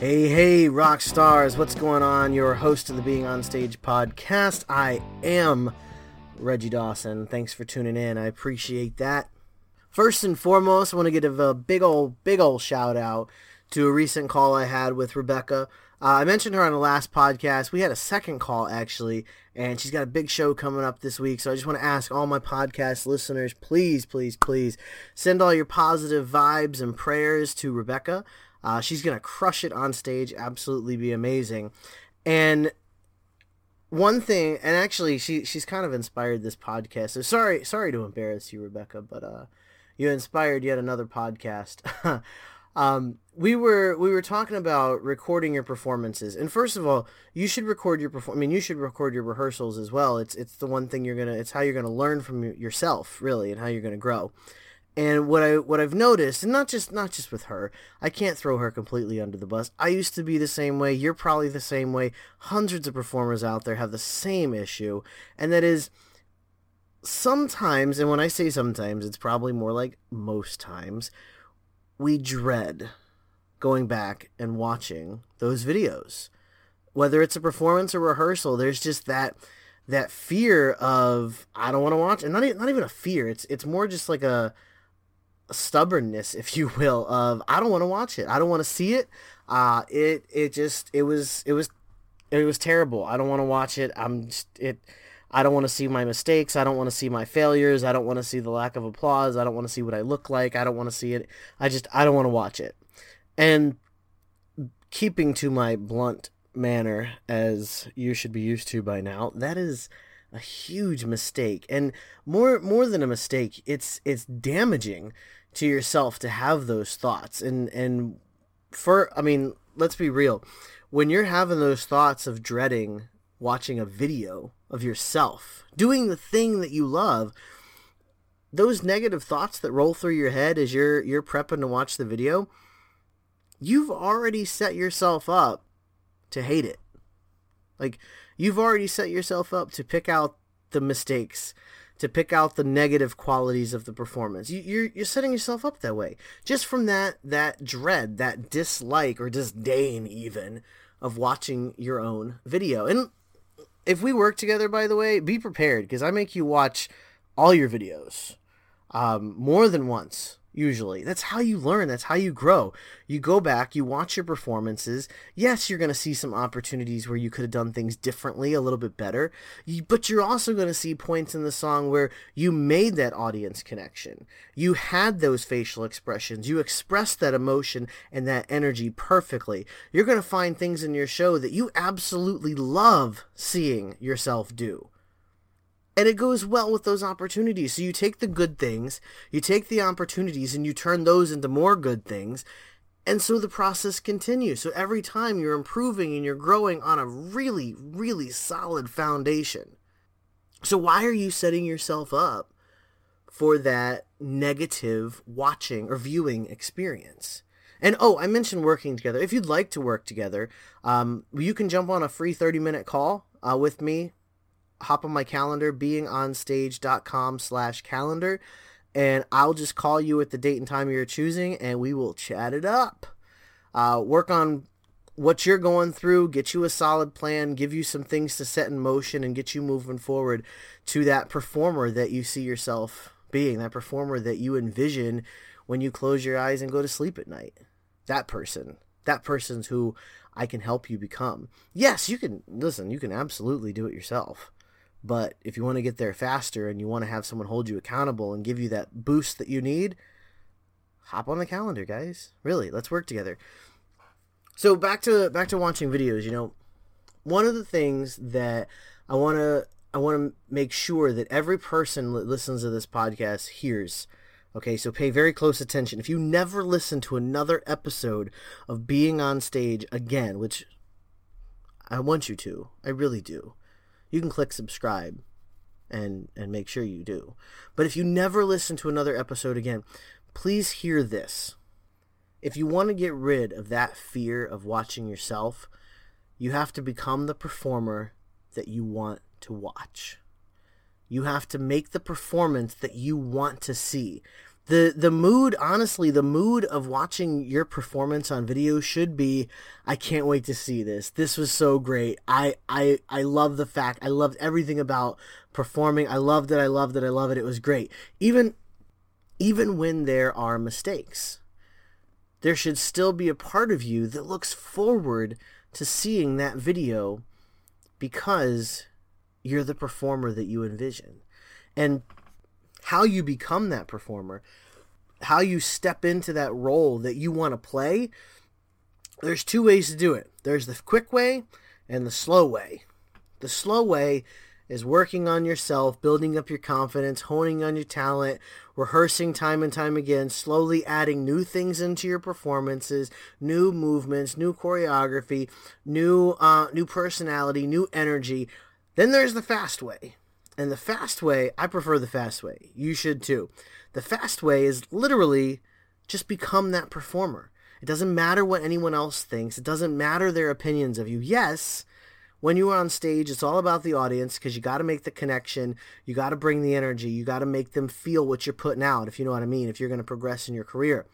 Hey, hey, rock stars, what's going on? Your host of the Being on Stage podcast. I am Reggie Dawson. Thanks for tuning in. I appreciate that. First and foremost, I want to give a big old, big old shout out to a recent call I had with Rebecca. Uh, I mentioned her on the last podcast. We had a second call actually, and she's got a big show coming up this week. So I just want to ask all my podcast listeners, please, please, please send all your positive vibes and prayers to Rebecca. Uh, she's gonna crush it on stage, absolutely be amazing. And one thing, and actually, she she's kind of inspired this podcast. So sorry, sorry to embarrass you, Rebecca, but uh, you inspired yet another podcast. um, we were we were talking about recording your performances, and first of all, you should record your perform. I mean, you should record your rehearsals as well. It's it's the one thing you're gonna. It's how you're gonna learn from yourself, really, and how you're gonna grow. And what I what I've noticed, and not just not just with her, I can't throw her completely under the bus. I used to be the same way. You're probably the same way. Hundreds of performers out there have the same issue, and that is sometimes, and when I say sometimes, it's probably more like most times, we dread going back and watching those videos. Whether it's a performance or rehearsal, there's just that that fear of I don't want to watch, and not even, not even a fear. It's it's more just like a, a stubbornness, if you will, of I don't want to watch it. I don't want to see it. Uh, it it just it was it was it was terrible. I don't want to watch it. I'm just it. I don't want to see my mistakes. I don't want to see my failures. I don't want to see the lack of applause. I don't want to see what I look like. I don't want to see it. I just I don't want to watch it. And keeping to my blunt manner as you should be used to by now, that is a huge mistake. And more more than a mistake, it's it's damaging to yourself to have those thoughts. And and for I mean, let's be real. When you're having those thoughts of dreading watching a video of yourself doing the thing that you love those negative thoughts that roll through your head as you're you're prepping to watch the video you've already set yourself up to hate it like you've already set yourself up to pick out the mistakes to pick out the negative qualities of the performance you, you're you're setting yourself up that way just from that that dread that dislike or disdain even of watching your own video and if we work together, by the way, be prepared because I make you watch all your videos um, more than once. Usually, that's how you learn. That's how you grow. You go back, you watch your performances. Yes, you're going to see some opportunities where you could have done things differently, a little bit better. But you're also going to see points in the song where you made that audience connection. You had those facial expressions. You expressed that emotion and that energy perfectly. You're going to find things in your show that you absolutely love seeing yourself do and it goes well with those opportunities. So you take the good things, you take the opportunities, and you turn those into more good things. And so the process continues. So every time you're improving and you're growing on a really, really solid foundation. So why are you setting yourself up for that negative watching or viewing experience? And oh, I mentioned working together. If you'd like to work together, um, you can jump on a free 30 minute call uh, with me hop on my calendar, beingonstage.com slash calendar, and I'll just call you at the date and time you're choosing, and we will chat it up. Uh, work on what you're going through, get you a solid plan, give you some things to set in motion, and get you moving forward to that performer that you see yourself being, that performer that you envision when you close your eyes and go to sleep at night. That person. That person's who I can help you become. Yes, you can, listen, you can absolutely do it yourself. But if you want to get there faster and you want to have someone hold you accountable and give you that boost that you need, hop on the calendar, guys. Really, let's work together. So back to back to watching videos, you know, one of the things that I want to I want to make sure that every person that listens to this podcast hears. Okay, so pay very close attention. If you never listen to another episode of Being on Stage again, which I want you to. I really do. You can click subscribe and and make sure you do. But if you never listen to another episode again, please hear this. If you want to get rid of that fear of watching yourself, you have to become the performer that you want to watch. You have to make the performance that you want to see. The the mood, honestly, the mood of watching your performance on video should be I can't wait to see this. This was so great. I I I love the fact. I loved everything about performing. I loved it. I loved it. I love it. It was great. Even even when there are mistakes. There should still be a part of you that looks forward to seeing that video because you're the performer that you envision. And how you become that performer, how you step into that role that you want to play, there's two ways to do it. There's the quick way and the slow way. The slow way is working on yourself, building up your confidence, honing on your talent, rehearsing time and time again, slowly adding new things into your performances, new movements, new choreography, new uh, new personality, new energy. Then there's the fast way. And the fast way, I prefer the fast way. You should too. The fast way is literally just become that performer. It doesn't matter what anyone else thinks. It doesn't matter their opinions of you. Yes, when you are on stage, it's all about the audience because you got to make the connection. You got to bring the energy. You got to make them feel what you're putting out, if you know what I mean, if you're going to progress in your career.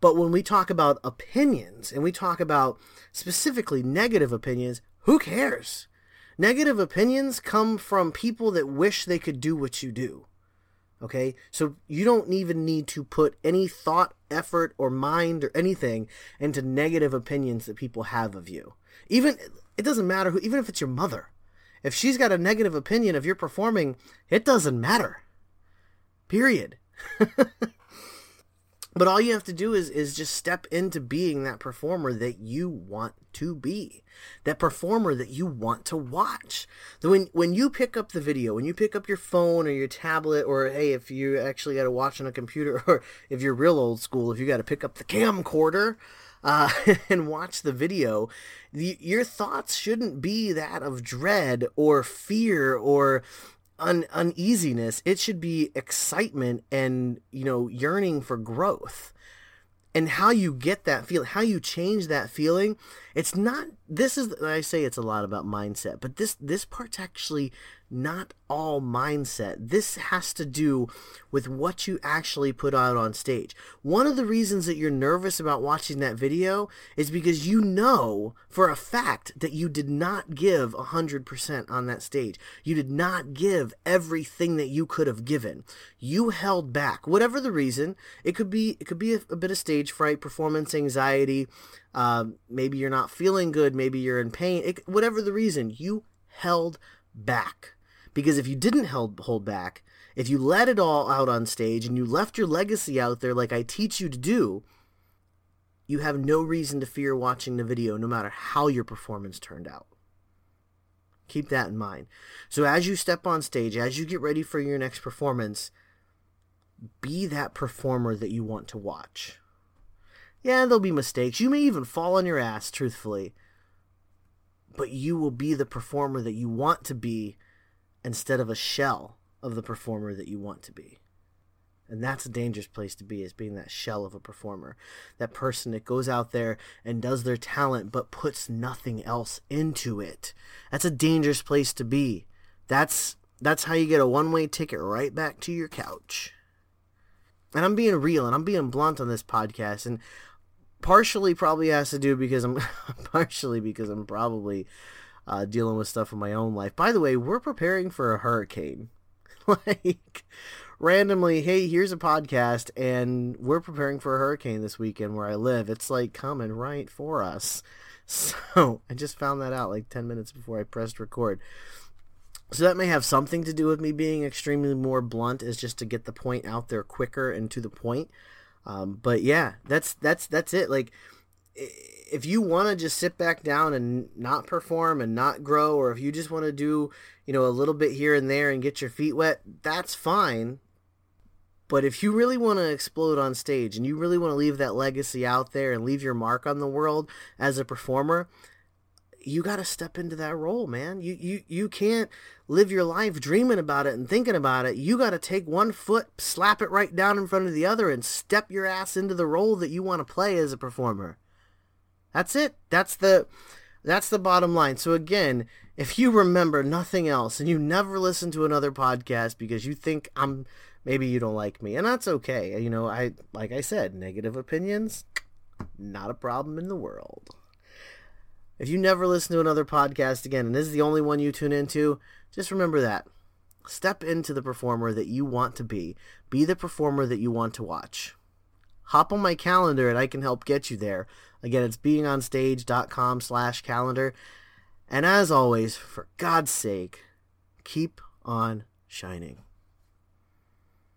But when we talk about opinions and we talk about specifically negative opinions, who cares? Negative opinions come from people that wish they could do what you do. Okay? So you don't even need to put any thought, effort, or mind or anything into negative opinions that people have of you. Even it doesn't matter who even if it's your mother. If she's got a negative opinion of your performing, it doesn't matter. Period. But all you have to do is is just step into being that performer that you want to be. That performer that you want to watch. When when you pick up the video, when you pick up your phone or your tablet or hey, if you actually got to watch on a computer or if you're real old school, if you got to pick up the camcorder uh, and watch the video, the, your thoughts shouldn't be that of dread or fear or un- uneasiness. It should be excitement and, you know, yearning for growth. And how you get that feeling, how you change that feeling, it's not. This is I say it's a lot about mindset, but this this part's actually not all mindset. This has to do with what you actually put out on stage. One of the reasons that you're nervous about watching that video is because you know for a fact that you did not give 100% on that stage. You did not give everything that you could have given. You held back. Whatever the reason, it could be it could be a, a bit of stage fright, performance anxiety, uh, maybe you're not feeling good, maybe you're in pain. It, whatever the reason, you held back. Because if you didn't hold, hold back, if you let it all out on stage and you left your legacy out there like I teach you to do, you have no reason to fear watching the video no matter how your performance turned out. Keep that in mind. So as you step on stage, as you get ready for your next performance, be that performer that you want to watch. Yeah, there'll be mistakes. You may even fall on your ass, truthfully. But you will be the performer that you want to be instead of a shell of the performer that you want to be. And that's a dangerous place to be, is being that shell of a performer. That person that goes out there and does their talent but puts nothing else into it. That's a dangerous place to be. That's that's how you get a one-way ticket right back to your couch. And I'm being real and I'm being blunt on this podcast and partially probably has to do because I'm partially because I'm probably uh, dealing with stuff in my own life. By the way, we're preparing for a hurricane. like randomly, hey, here's a podcast, and we're preparing for a hurricane this weekend where I live. It's like coming right for us. So I just found that out like 10 minutes before I pressed record. So that may have something to do with me being extremely more blunt, is just to get the point out there quicker and to the point. Um, but yeah, that's that's that's it. Like if you want to just sit back down and not perform and not grow, or if you just want to do, you know, a little bit here and there and get your feet wet, that's fine. But if you really want to explode on stage and you really want to leave that legacy out there and leave your mark on the world as a performer, you got to step into that role, man. You you you can't live your life dreaming about it and thinking about it. You got to take one foot, slap it right down in front of the other and step your ass into the role that you want to play as a performer. That's it. That's the that's the bottom line. So again, if you remember nothing else and you never listen to another podcast because you think I'm maybe you don't like me, and that's okay. You know, I like I said, negative opinions not a problem in the world. If you never listen to another podcast again, and this is the only one you tune into, just remember that. Step into the performer that you want to be. Be the performer that you want to watch. Hop on my calendar and I can help get you there. Again, it's beingonstage.com slash calendar. And as always, for God's sake, keep on shining.